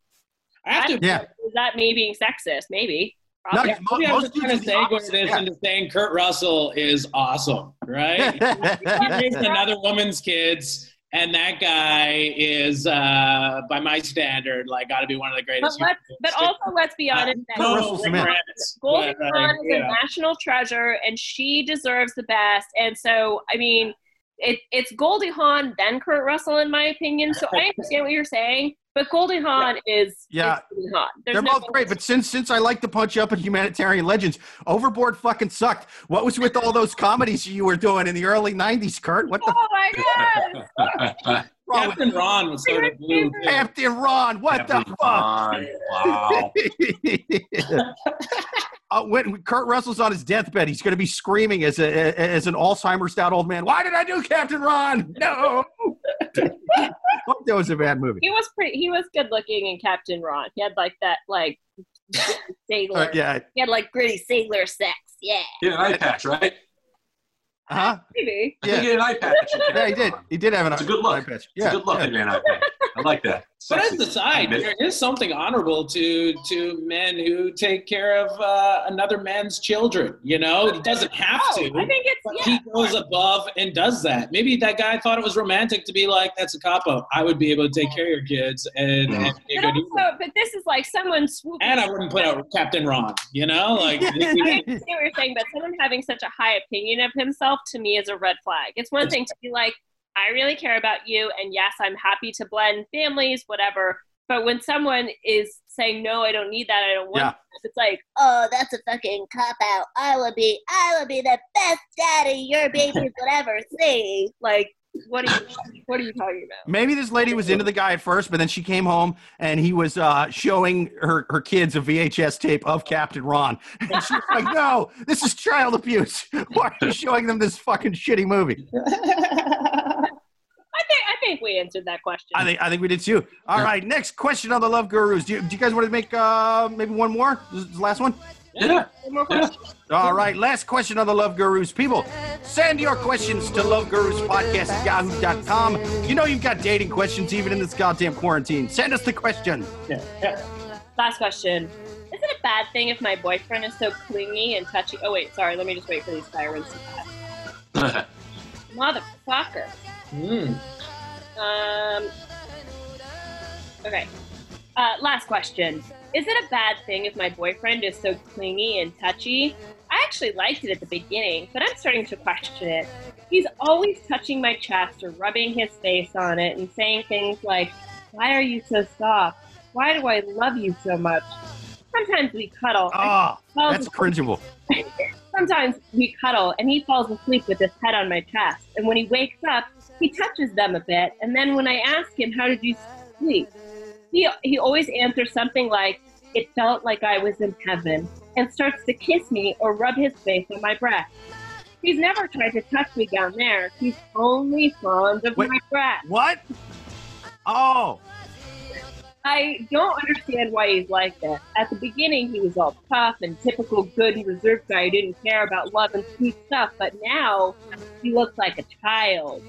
I have to. Yeah. Is that me being sexist? Maybe. No, Probably. yeah, mo- I'm most just trying to dudes are segue this yeah. into saying Kurt Russell is awesome, right? he raised another woman's kids, and that guy is, uh, by my standard, like got to be one of the But greatest. let's but also let's be honest that Kurt Russell's the man. Golden but, uh, Dawn is yeah. a national treasure, and she deserves the best. And so, I mean, it, it's Goldie Hawn, then Kurt Russell, in my opinion. So I understand what you're saying, but Goldie Hawn is Yeah. is Goldie Hawn. There's They're no- both great, but since since I like to punch up in humanitarian legends, Overboard fucking sucked. What was with all those comedies you were doing in the early '90s, Kurt? What the Oh my god! wrong Captain Ron was sort of blue. too. Captain Ron? What the fuck? Fine. Wow. uh, when Kurt Russell's on his deathbed, he's going to be screaming as a as an Alzheimer's out old man. Why did I do Captain Ron? No. Fuck, that was a bad movie. He was pretty. He was good looking in Captain Ron. He had like that, like gritty sailor. Uh, yeah. He had like gritty sailor sex. Yeah, Yeah, an eye patch, right? Huh? maybe. I think he had an eye patch. Yeah, he did. He did have an It's a good look. eye patch. It's Yeah. a good look yeah. at an eye patch. I like that. But Sexy. as aside, Admit it. there is something honorable to to men who take care of uh, another man's children. You know, he doesn't have Oh, to. I think it's but yeah. he goes above and does that. Maybe that guy thought it was romantic to be like, "That's a capo. I would be able to take care of your kids and, Mm. and be a But good human." also, but this is like someone swooping. And I wouldn't put out Captain Ron. You know, like I understand what you're saying, but someone having such a high opinion of himself to me is a red flag. It's one thing to be like, I really care about you, and yes, I'm happy to blend families, whatever. But when someone is saying, no, I don't need that, I don't want Yeah. that, it's like, oh, that's a fucking cop out. I will be, I will be the best daddy your babies would ever see. Like, what are you, what are you talking about? Maybe this lady was into the guy at first, but then she came home and he was uh, showing her, her kids a VHS tape of Captain Ron. And she was like, no, this is child abuse. Why are you showing them this fucking shitty movie? I think, I think we answered that question. I think I think we did too. All right, next question on the Love Gurus. Do you, do you guys want to make uh, maybe one more? This is the last one? Yeah. One more Yeah. All right, last question on the Love Gurus. People, send your questions to loveguruspodcast at yahoo.com. You know you've got dating questions even in this goddamn quarantine. Send us the question. Yeah. Last question. Is it a bad thing if my boyfriend is so clingy and touchy? Oh, wait, sorry. Let me just wait for these sirens to pass. Motherfucker. Hmm. Um. Okay. Uh, last question. Is it a bad thing if my boyfriend is so clingy and touchy? I actually liked it at the beginning, but I'm starting to question it. He's always touching my chest or rubbing his face on it and saying things like, Why are you so soft? Why do I love you so much? Sometimes we cuddle. Falls that's cringeable. Sometimes we cuddle and he falls asleep with his head on my chest. And when he wakes up, he touches them a bit. And then when I ask him, How did you sleep? He, he always answers something like, It felt like I was in heaven, and starts to kiss me or rub his face on my breast. He's never tried to touch me down there. He's only fond of Wait. my breast. What? Oh, I don't understand why he's like that. At the beginning, he was all tough and typical good and reserved guy who didn't care about love and sweet stuff, but now he looks like a child.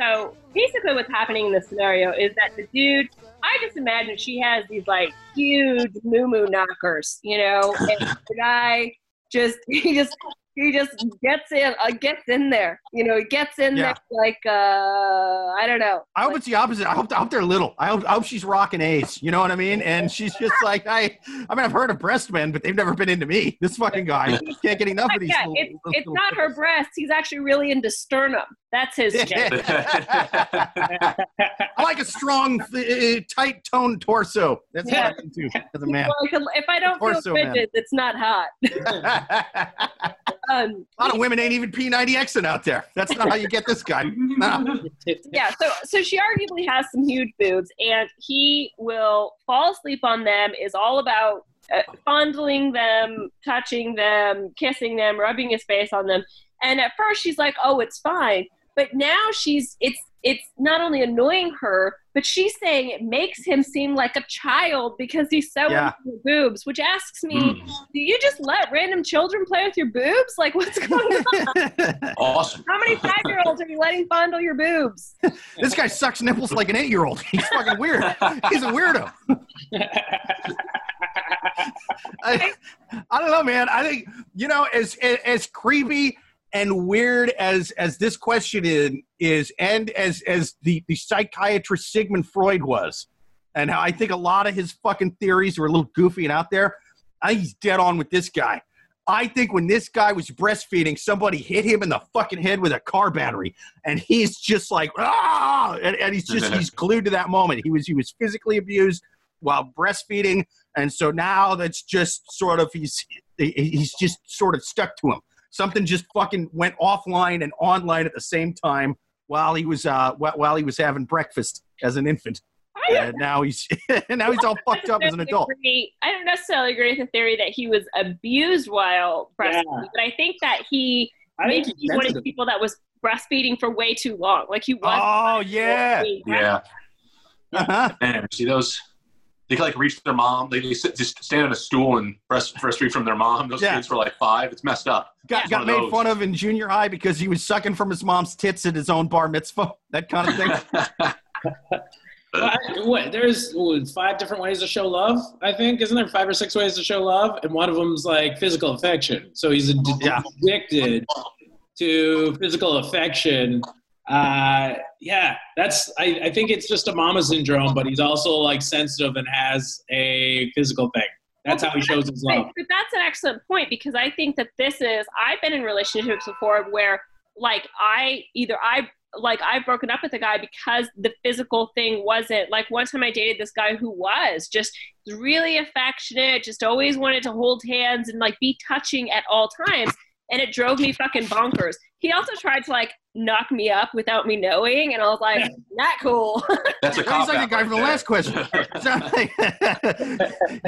So basically, what's happening in this scenario is that the dude, I just imagine she has these like huge moo moo knockers, you know, and the guy just, he just he just gets in, uh, gets in there. You know, he gets in Yeah. there like uh, I don't know. I hope it's the opposite. I hope, I hope they're little. I hope, I hope she's rocking A's. You know what I mean? And she's just like, I, I mean, I've heard of breast men, but they've never been into me. This fucking guy can't get enough of these. yeah, little- it's, little- it's not her breasts. He's actually really into sternum. That's his jam. I like a strong, uh, tight toned torso. That's what I'm into as a man. Well, if- I don't feel Torso man. it's not hot. a Um, lot of women ain't even P90Xing out there. That's not how you get this guy. No. yeah, so so she arguably has some huge boobs, and he will fall asleep on them. Is all about uh, fondling them, touching them, kissing them, rubbing his face on them. And at first, she's like, "Oh, it's fine," but now she's it's it's not only annoying her, but she's saying it makes him seem like a child because he's so Yeah. into your boobs. Which asks me, Mm, do you just let random children play with your boobs? Like, what's going on? awesome. How many five year olds are you letting fondle your boobs? this guy sucks nipples like an eight year old. He's fucking weird. He's a weirdo. I, I don't know, man. I think you know, as as creepy and weird as as this question is, is and as as the the psychiatrist Sigmund Freud was, and how I think a lot of his fucking theories were a little goofy and out there. I think he's dead on with this guy. I think when this guy was breastfeeding, somebody hit him in the fucking head with a car battery, and he's just like ah, and, and he's just he's glued to that moment. He was he was physically abused while breastfeeding, and so now that's just sort of he's he's just sort of stuck to him. Something just fucking went offline and online at the same time while he was uh while, while he was having breakfast as an infant, I and now he's now he's all fucked up as an adult. Agree, I don't necessarily agree with the theory that he was abused while breastfeeding, Yeah. but I think that he I think maybe he's he's one of the people that was breastfeeding for way too long. Like he was. Oh yeah, Yeah. uh-huh. Man, see those? They can like reach their mom. They, they sit, just stand on a stool and breast breastfeed from their mom. Those Yeah. kids were like five. It's messed up. got It's got one of made those. fun of in junior high because he was sucking from his mom's tits at his own bar mitzvah. That kind of thing. Well, I- what, there's what, five different ways to show love, I think. Isn't there five or six ways to show love? And one of them's like physical affection. So he's ad- Yeah. addicted to physical affection. Uh, yeah, that's, I, I think it's just a mama syndrome, but he's also like sensitive and has a physical thing. That's how he shows his love. but that's an excellent point because I think that this is I've been in relationships before where like I either I like I've broken up with a guy because the physical thing wasn't like one time I dated this guy who was just really affectionate, just always wanted to hold hands and like be touching at all times. And it drove me fucking bonkers. He also tried to like knock me up without me knowing, and I was like, not cool. That's a He's cop like the guy right from the there. last question.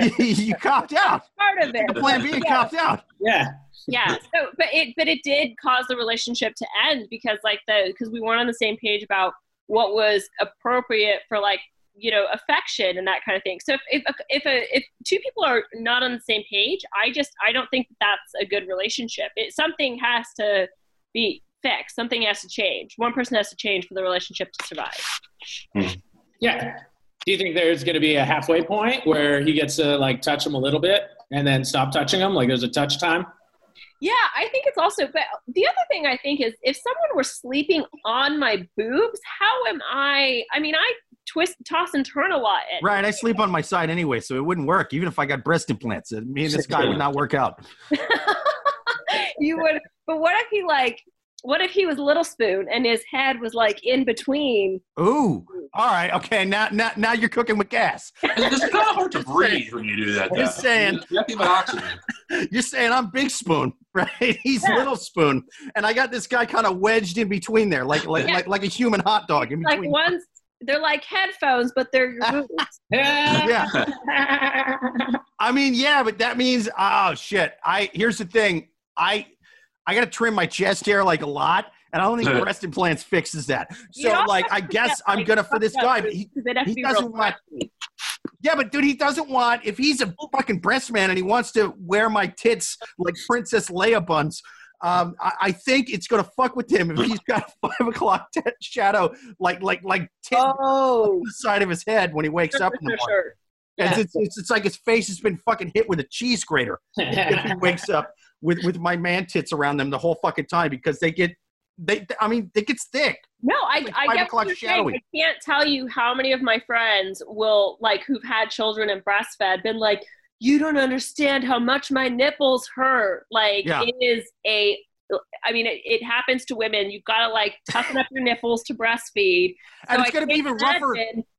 You, you copped out. Part of it. Plan B copped out. Yeah. yeah so but it but it did cause the relationship to end because like the because we weren't on the same page about what was appropriate for like you know affection and that kind of thing so if if if, a, if two people are not on the same page i just i don't think that that's a good relationship it something has to be fixed something has to change one person has to change for the relationship to survive hmm. Yeah. Do you think there's going to be a halfway point where he gets to like touch him a little bit and then stop touching him? Like there's a touch time? Yeah, I think it's also, but the other thing I think is if someone were sleeping on my boobs, how am I? I mean, I twist, toss, and turn a lot. At, Right, I sleep on my side anyway, so it wouldn't work. Even if I got breast implants, me and this guy would not work out. you would, but what if he like, what if he was little spoon and his head was like in between? Ooh, all right, okay. Now, now, now you're cooking with gas. It's kind of hard to breathe when you do that. Just though. saying. You have to have oxygen. You're saying I'm big spoon, right? He's Yeah. little spoon, and I got this guy kind of wedged in between there, like like Yeah. like, like a human hot dog in between. Like between. one's, they're like headphones, but they're. Yeah. yeah, I mean, yeah, but that means oh shit. I here's the thing. I I got to trim my chest hair like a lot, and I don't think Yeah. breast implants fixes that. So like, I guess get, I'm like, gonna for this guy. But he, boobs, 'cause they'd have to he doesn't want- yeah, but dude, he doesn't want if he's a fucking breast man and he wants to wear my tits like Princess Leia buns. Um, I, I think it's gonna fuck with him if he's got a five o'clock t- shadow like like like tit Oh, on the side of his head when he wakes sure, up in the morning. sure. It's, it's, it's, it's like his face has been fucking hit with a cheese grater if he wakes up. With with my man tits around them the whole fucking time because they get they. I mean, it gets thick. No, I, Like I get what you're saying. I can't tell you how many of my friends will like who've had children and breastfed been like, you don't understand how much my nipples hurt. Like Yeah. it is a I mean, it, it happens to women. You've got to like toughen up your nipples to breastfeed. And it's gonna be even rougher.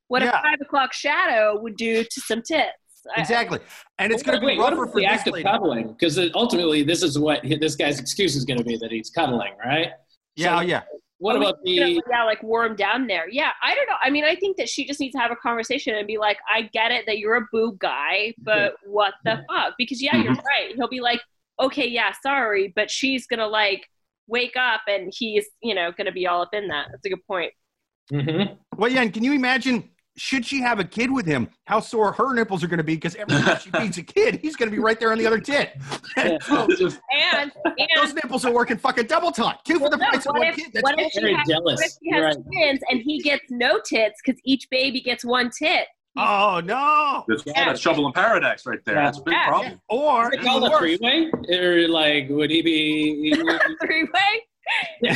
What Yeah. a five o'clock shadow would do to some tits. I- Exactly, and it's going to be what rougher about for the this act of cuddling? Because ultimately, this is what this guy's excuse is going to be that he's cuddling, right? Yeah, So yeah. What Are we about gonna, the? yeah like warm down there yeah i don't know i mean i think that she just needs to have a conversation and be like i get it that you're a boob guy but what the fuck because yeah you're right he'll be like okay yeah sorry but she's gonna like wake up and he's you know gonna be all up in that that's a good point Mhm. Well, yeah, and can you imagine? Should she have a kid with him? How sore her nipples are going to be because every time she feeds a kid, he's going to be right there on the other tit. Yeah. So Just- and those nipples are working fucking double time. Two for the no, price of one if, kid. That's what if she Very has, jealous. what if she has right. twins and he gets no tits because each baby gets one tit oh no! That's, Yeah. that's trouble in paradise right there. Yeah. That's a big Yeah. problem. Or Is it called a freeway, or like would he be three way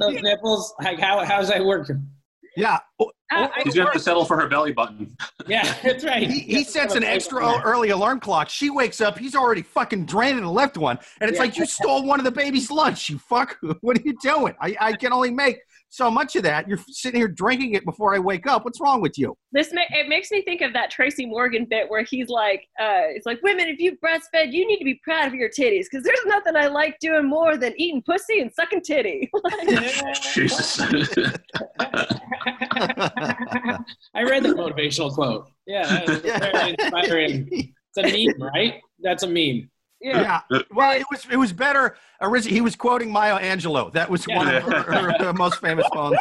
those nipples? Like how how's that working? yeah, Uh, He's gonna have to settle for her belly button. Yeah, that's right. he, he sets an extra early alarm clock. She wakes up. He's already fucking draining the left one, and it's Yeah. like you stole one of the baby's lunch. You fuck. What are you doing? I, I can only make so much of that. You're sitting here drinking it before I wake up. What's wrong with you? This ma- it makes me think of that Tracy Morgan bit where he's like, uh, "It's like women, if you breastfed, you need to be proud of your titties because there's nothing I like doing more than eating pussy and sucking titty." Jesus. I read the motivational quote. Yeah, that's very inspiring. It's a meme, right? That's a meme. Yeah. Yeah. Well, it was it was better. He was quoting Maya Angelou. That was one of her, her, her most famous poems.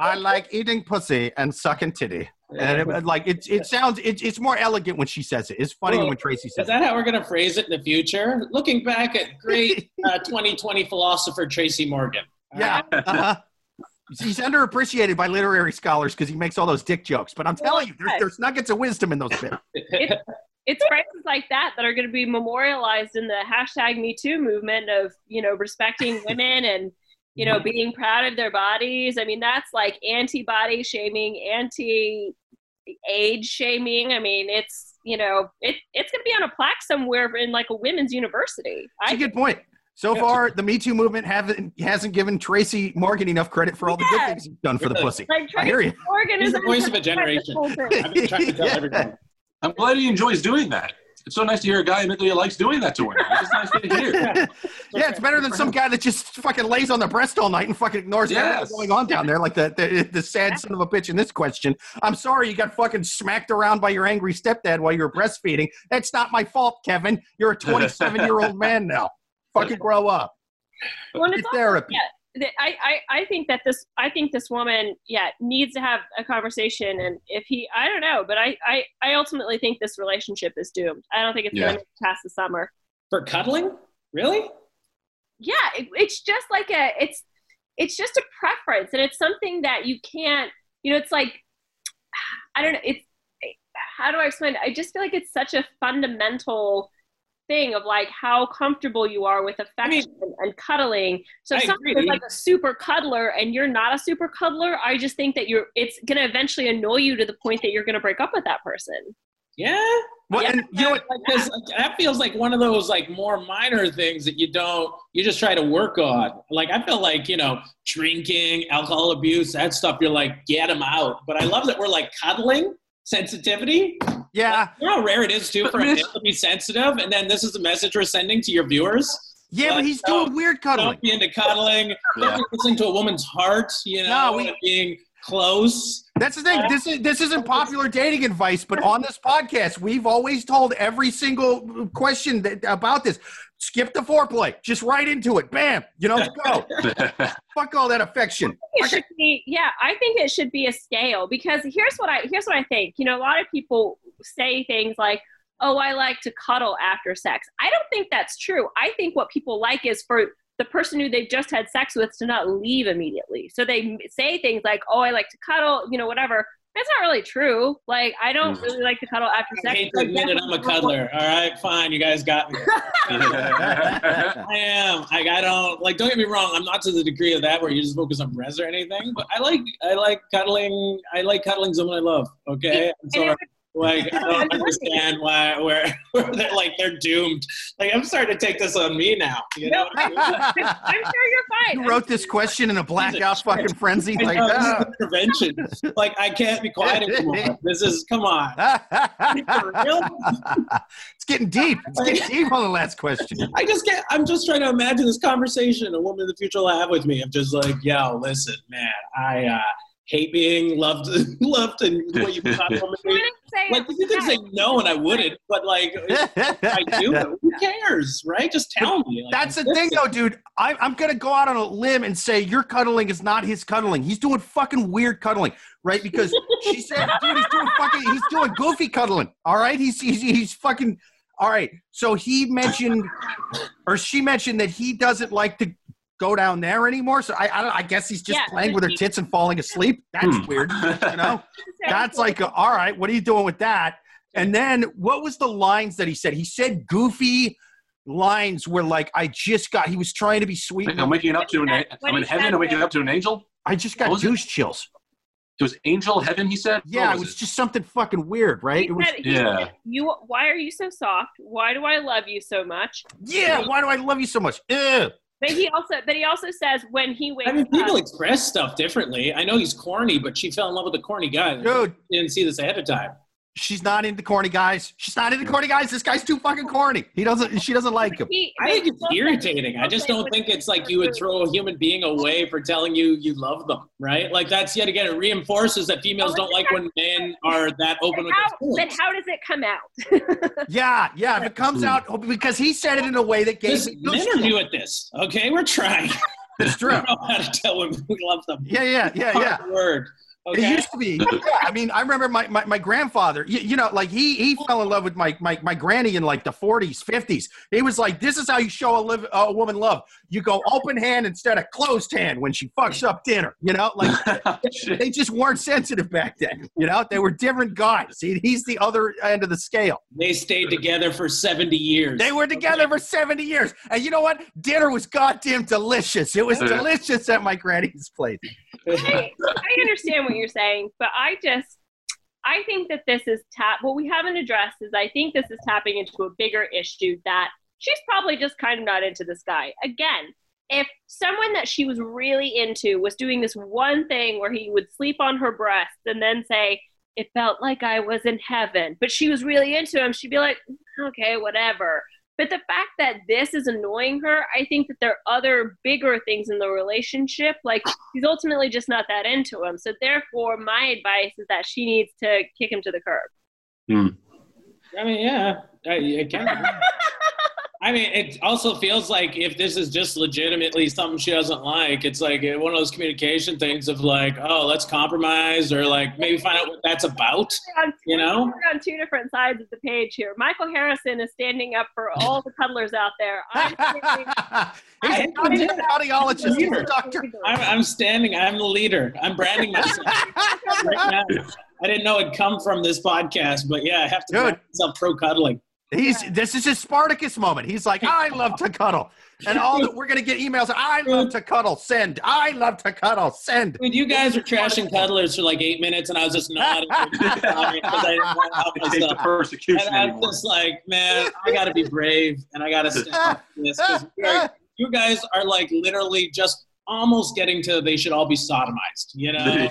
I like eating pussy and sucking titty. And it, like it, it sounds it, it's more elegant when she says it. It's funny Well, when Tracy Is says that how we're going to phrase it in the future? Looking back at great uh, 2020 philosopher Tracy Morgan. Yeah. Uh-huh. He's underappreciated by literary scholars because he makes all those dick jokes. But I'm telling you, there's, there's nuggets of wisdom in those bits. It- It's phrases like that that are going to be memorialized in the hashtag Me Too movement of you know respecting women and you know being proud of their bodies. I mean, that's like anti-body shaming, anti-age shaming. I mean, it's you know it it's going to be on a plaque somewhere in like a women's university. That's I a good point. So Yeah. far, the Me Too movement haven't hasn't given Tracy Morgan enough credit for all the good things he's done for the pussy. like I hear you. Morgan He's is the voice of a generation. I've been trying to tell Yeah. everyone. I'm glad he enjoys doing that. It's so nice to hear a guy admit that he likes doing that to women. It's just nice to hear. Yeah, it's better than some guy that just fucking lays on the breast all night and fucking ignores everything going on down there, like the, the the sad son of a bitch in this question. I'm sorry you got fucking smacked around by your angry stepdad while you were breastfeeding. That's not my fault, Kevin. You're a 27 year old man now. Fucking grow up. Well, Get it's also, therapy. yeah, I, I, I think that this I think this woman yeah needs to have a conversation and if he I don't know but I I, I ultimately think this relationship is doomed I don't think it's Yeah. gonna pass the summer For cuddling? Really? yeah it, it's just like a it's it's just a preference and it's something that you can't you know it's like I don't know it's how do I explain it I just feel like it's such a fundamental thing of like how comfortable you are with affection and cuddling. So if I someone agree. is like a super cuddler and you're not a super cuddler, I just think that you're it's gonna eventually annoy you to the point that you're gonna break up with that person. Yeah. Well, yeah, and you know what? like, like, that feels like one of those like more minor things that you don't you just try to work on. Like I feel like you know drinking, alcohol abuse, that stuff. You're like get them out. But I love that we're like cuddling sensitivity. Yeah, You know how rare it is too But for a Mitch- male to be sensitive, and then this is the message we're sending to your viewers. yeah, but Like, he's doing weird cuddling. Don't be into cuddling. Don't be listening to a woman's heart. You know, No, we- and being close. That's the thing. This is this isn't popular dating advice, but on this podcast, we've always told every single question that, about this. Skip the foreplay. Just right into it. Bam. You know, go. Fuck all that affection. It should be yeah, I think it should be a scale because here's what I here's what I think. You know, a lot of people say things like, "Oh, I like to cuddle after sex." I don't think that's true. I think what people like is for the person who they've just had sex with to not leave immediately. So they say things like, "Oh, I like to cuddle," you know, whatever. That's not really true. Like I don't Mm. really like to cuddle after I sex. hate to admit it, I'm a cuddler. All right, fine, you guys got me. I am. Like I don't like. Don't get me wrong. I'm not to the degree of that where you just focus on res or anything. But I like. I like cuddling. I like cuddling someone I love. Okay. And so And it like I don't understand why where where they're like they're doomed. Like I'm starting to take this on me now. You know. No, I'm sure you're fine. You wreat this question in a blackout fucking frenzy I like know, this prevention. Like I can't be quiet anymore. This is come on. For real? it's getting deep. It's getting deep on the last question. I just can't. I'm just trying to imagine this conversation a woman in the future will have with me. I'm just like, yo, listen, man, I uh, hate being loved, loved, and what you've done for I'm me. gonna say Like, you could say no, and I wouldn't, but like, I do, who cares, right? Just tell me. Like, That's the thing, though, dude. I, I'm gonna go out on a limb and say your cuddling is not his cuddling. He's doing fucking weird cuddling, right? Because she said, dude, he's doing fucking, he's doing goofy cuddling. All right, he's he's, he's fucking. All right, so he mentioned, or she mentioned that he doesn't like to go down there anymore. So I, I, don't, I guess he's just Yeah, playing so with her tits and falling asleep. That's Hmm. weird, you know. That's like, a, all right, what are you doing with that? And then what was the lines that he said? He said goofy lines where like I just got. He was trying to be sweet. I'm waking up to an. I'm in heaven. I'm waking up to an angel. I just got What was it? chills. It was angel heaven. He said. Yeah, What it was just something fucking weird, right? He It was, said, Yeah. said, you. Why are you so soft? Why do I love you so much? yeah, why do I love you so much? Ugh. But he also, but he also says when he wakes I mean, people up, express stuff differently. I know he's corny, but she fell in love with a corny guy. Dude, didn't see this ahead of time. She's not into corny guys. She's not into corny guys. This guy's too fucking corny. He doesn't. She doesn't like him. I think it's irritating. I just don't think it's like you would throw a human being away for telling you you love them, right? Like that's yet again it reinforces that females don't like when men are that open with how, their then feelings. how does it come out? Yeah, yeah. If it comes out oh, because he said it in a way that gave Listen, me douche men are new at this. Okay, we're trying. It's We true. know how to tell women we love them. Yeah, yeah, yeah, yeah. Hard Word. It used to be. Yeah, I mean, I remember my, my, my grandfather. You, you know, like he he fell in love with my, my my granny in like the forties, fifties. He was like, "This is how you show a live a woman love. You go open hand instead of closed hand when she fucks up dinner." You know, like oh, Shit. they just weren't sensitive back then. You know, they were different guys. He, he's the other end of the scale. They stayed together for 70 years. They were together for seventy years, and you know what? Dinner was goddamn delicious. It was delicious at my granny's place. I, I understand what you're saying, but I just I think that this is tap. What we haven't addressed is I think this is tapping into a bigger issue that she's probably just kind of not into this guy. Again, if someone that she was really into was doing this one thing where he would sleep on her breast and then say it felt like I was in heaven, but she was really into him, she'd be like, okay, whatever. But the fact that this is annoying her, I think that there are other bigger things in the relationship. Like she's ultimately just not that into him. So therefore, my advice is that she needs to kick him to the curb. Hmm. I mean, yeah. I, I can. I mean, it also feels like if this is just legitimately something she doesn't like, it's like one of those communication things of like, oh, let's compromise or like maybe find out what that's about. We're You know? we're on two different sides of the page here. Michael Harrison is standing up for all the cuddlers out there. I'm standing He's a I- he's a cardiologist. He's a doctor. I'm, I'm standing. I'm the leader. I'm branding myself right now. I didn't know it'd come from this podcast, but yeah, I have to Dude. brand myself pro cuddling. He's this is his Spartacus moment. He's like, I love to cuddle, and all the, we're gonna get emails. I love to cuddle. Send. I love to cuddle. Send. Dude, you guys were trashing cuddlers for like eight minutes, and I was just nodding because I didn't want to help It the persecution And I'm anymore. just like, man, I got to be brave, and I got to stand up for this. 'cause you're- You guys are like literally just almost getting to they should all be sodomized, you know? and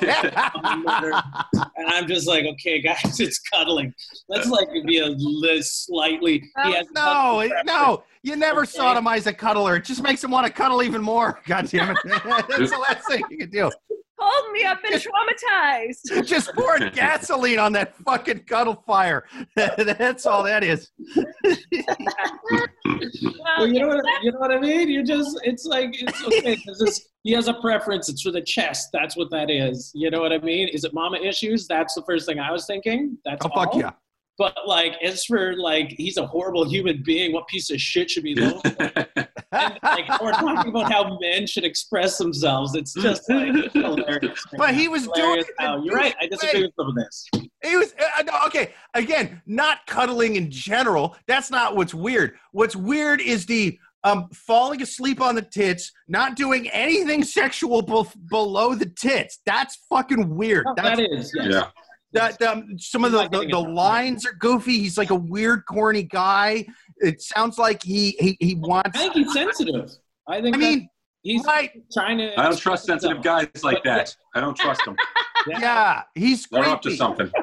I'm just like, okay, guys, it's cuddling. Let's like be a li- slightly. He oh, has no, it- no, you never Okay. sodomize a cuddler. It just makes him want to cuddle even more. God damn it. That's the last thing you can do. Hold me up and traumatized. Just poured gasoline on that fucking cuddle fire. That's all that is. Well, you know what you know what I mean. You just it's like, it's okay. It's, he has a preference. It's for the chest. That's what that is. You know what I mean? Is it mama issues? That's the first thing I was thinking. That's Oh fuck yeah. But like, as for like, he's a horrible human being. What piece of shit should be low? and, like we're talking about how men should express themselves. It's just like hilarious. But he was doing Hilarious it in how- You're right. I disagree with some of this. He was uh, no, okay. Again, not cuddling in general. That's not what's weird. What's weird is the um falling asleep on the tits, not doing anything sexual bef- below the tits. That's fucking weird. Oh, That's, that is. Yes. Yeah. That um, some of the, the, the lines are goofy. He's like a weird, corny guy. It sounds like he he, he wants. I think he's sensitive. I think. I mean, he's right? trying to. I don't trust sensitive guys like that. I don't trust them. Yeah, he's They're up to something.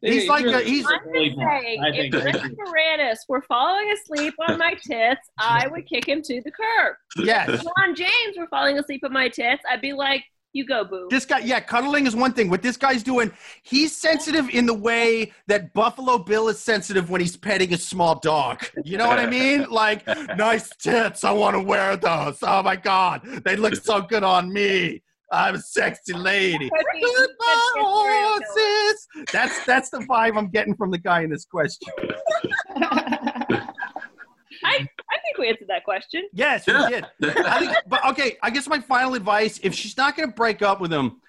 He's like a- he's- I'm just saying, if think. Rick Moranis were falling asleep on my tits, I would kick him to the curb. Yes. If Ron James were falling asleep on my tits, I'd be like, "You go, boo." This guy, yeah, cuddling is one thing. What this guy's doing, he's sensitive in the way that Buffalo Bill is sensitive when he's petting a small dog. You know what I mean? Like, nice tits. I want to wear those. Oh my God. They look so good on me. I'm a sexy lady. Could be- Goodbye, could be a serial killer. horses. That's that's the vibe I'm getting from the guy in this question. I, I think we answered that question. Yes, Yeah. we did. I think, but okay, I guess my final advice: if she's not going to break up with him,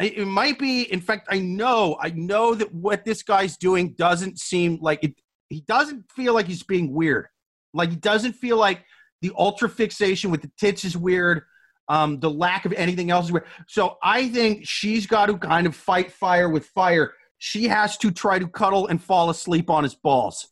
it, it might be. In fact, I know, I know that what this guy's doing doesn't seem like it. He doesn't feel like he's being weird. Like he doesn't feel like the ultra fixation with the tits is weird. Um, the lack of anything else is weird. So I think she's got to kind of fight fire with fire. She has to try to cuddle and fall asleep on his balls.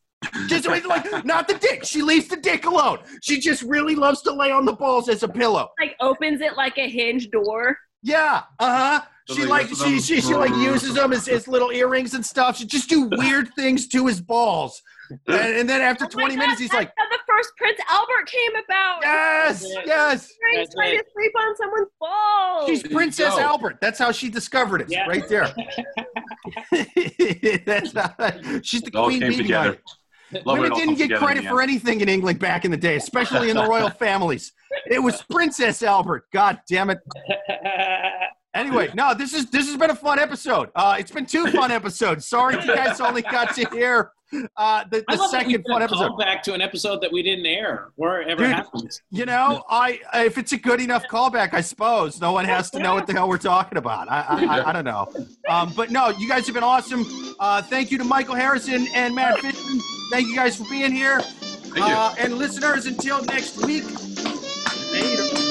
Just like, not the dick. She leaves the dick alone. She just really loves to lay on the balls as a pillow. Like opens it like a hinge door. Yeah, uh huh. She like use she, she she like uses them as, as little earrings and stuff. She just do weird things to his balls, and, and then after Oh twenty God, minutes, he's like, how the first Prince Albert came about. "Yes, That's yes." Trying trying to sleep on someone's balls. She's Princess go. Albert. That's how she discovered it, Yeah. right there. That's how, she's the It all queen came bee together. behind it. Love Women didn't get credit for anything in England back in the day, especially in the royal families. It was Princess Albert. God damn it. Anyway, no, this is this has been a fun episode. Uh, it's been two fun episodes. Sorry you guys only got to hear uh, the, I the love that we second did fun a episode. Back to an episode that we didn't air or ever Dude. happened. You know, I if it's a good enough callback, I suppose no one has to know what the hell we're talking about. I I, I, I don't know, um, but no, you guys have been awesome. Uh, thank you to Michael Harrison and Matt Fishman. Thank you guys for being here. Uh, and listeners, until next week. Later.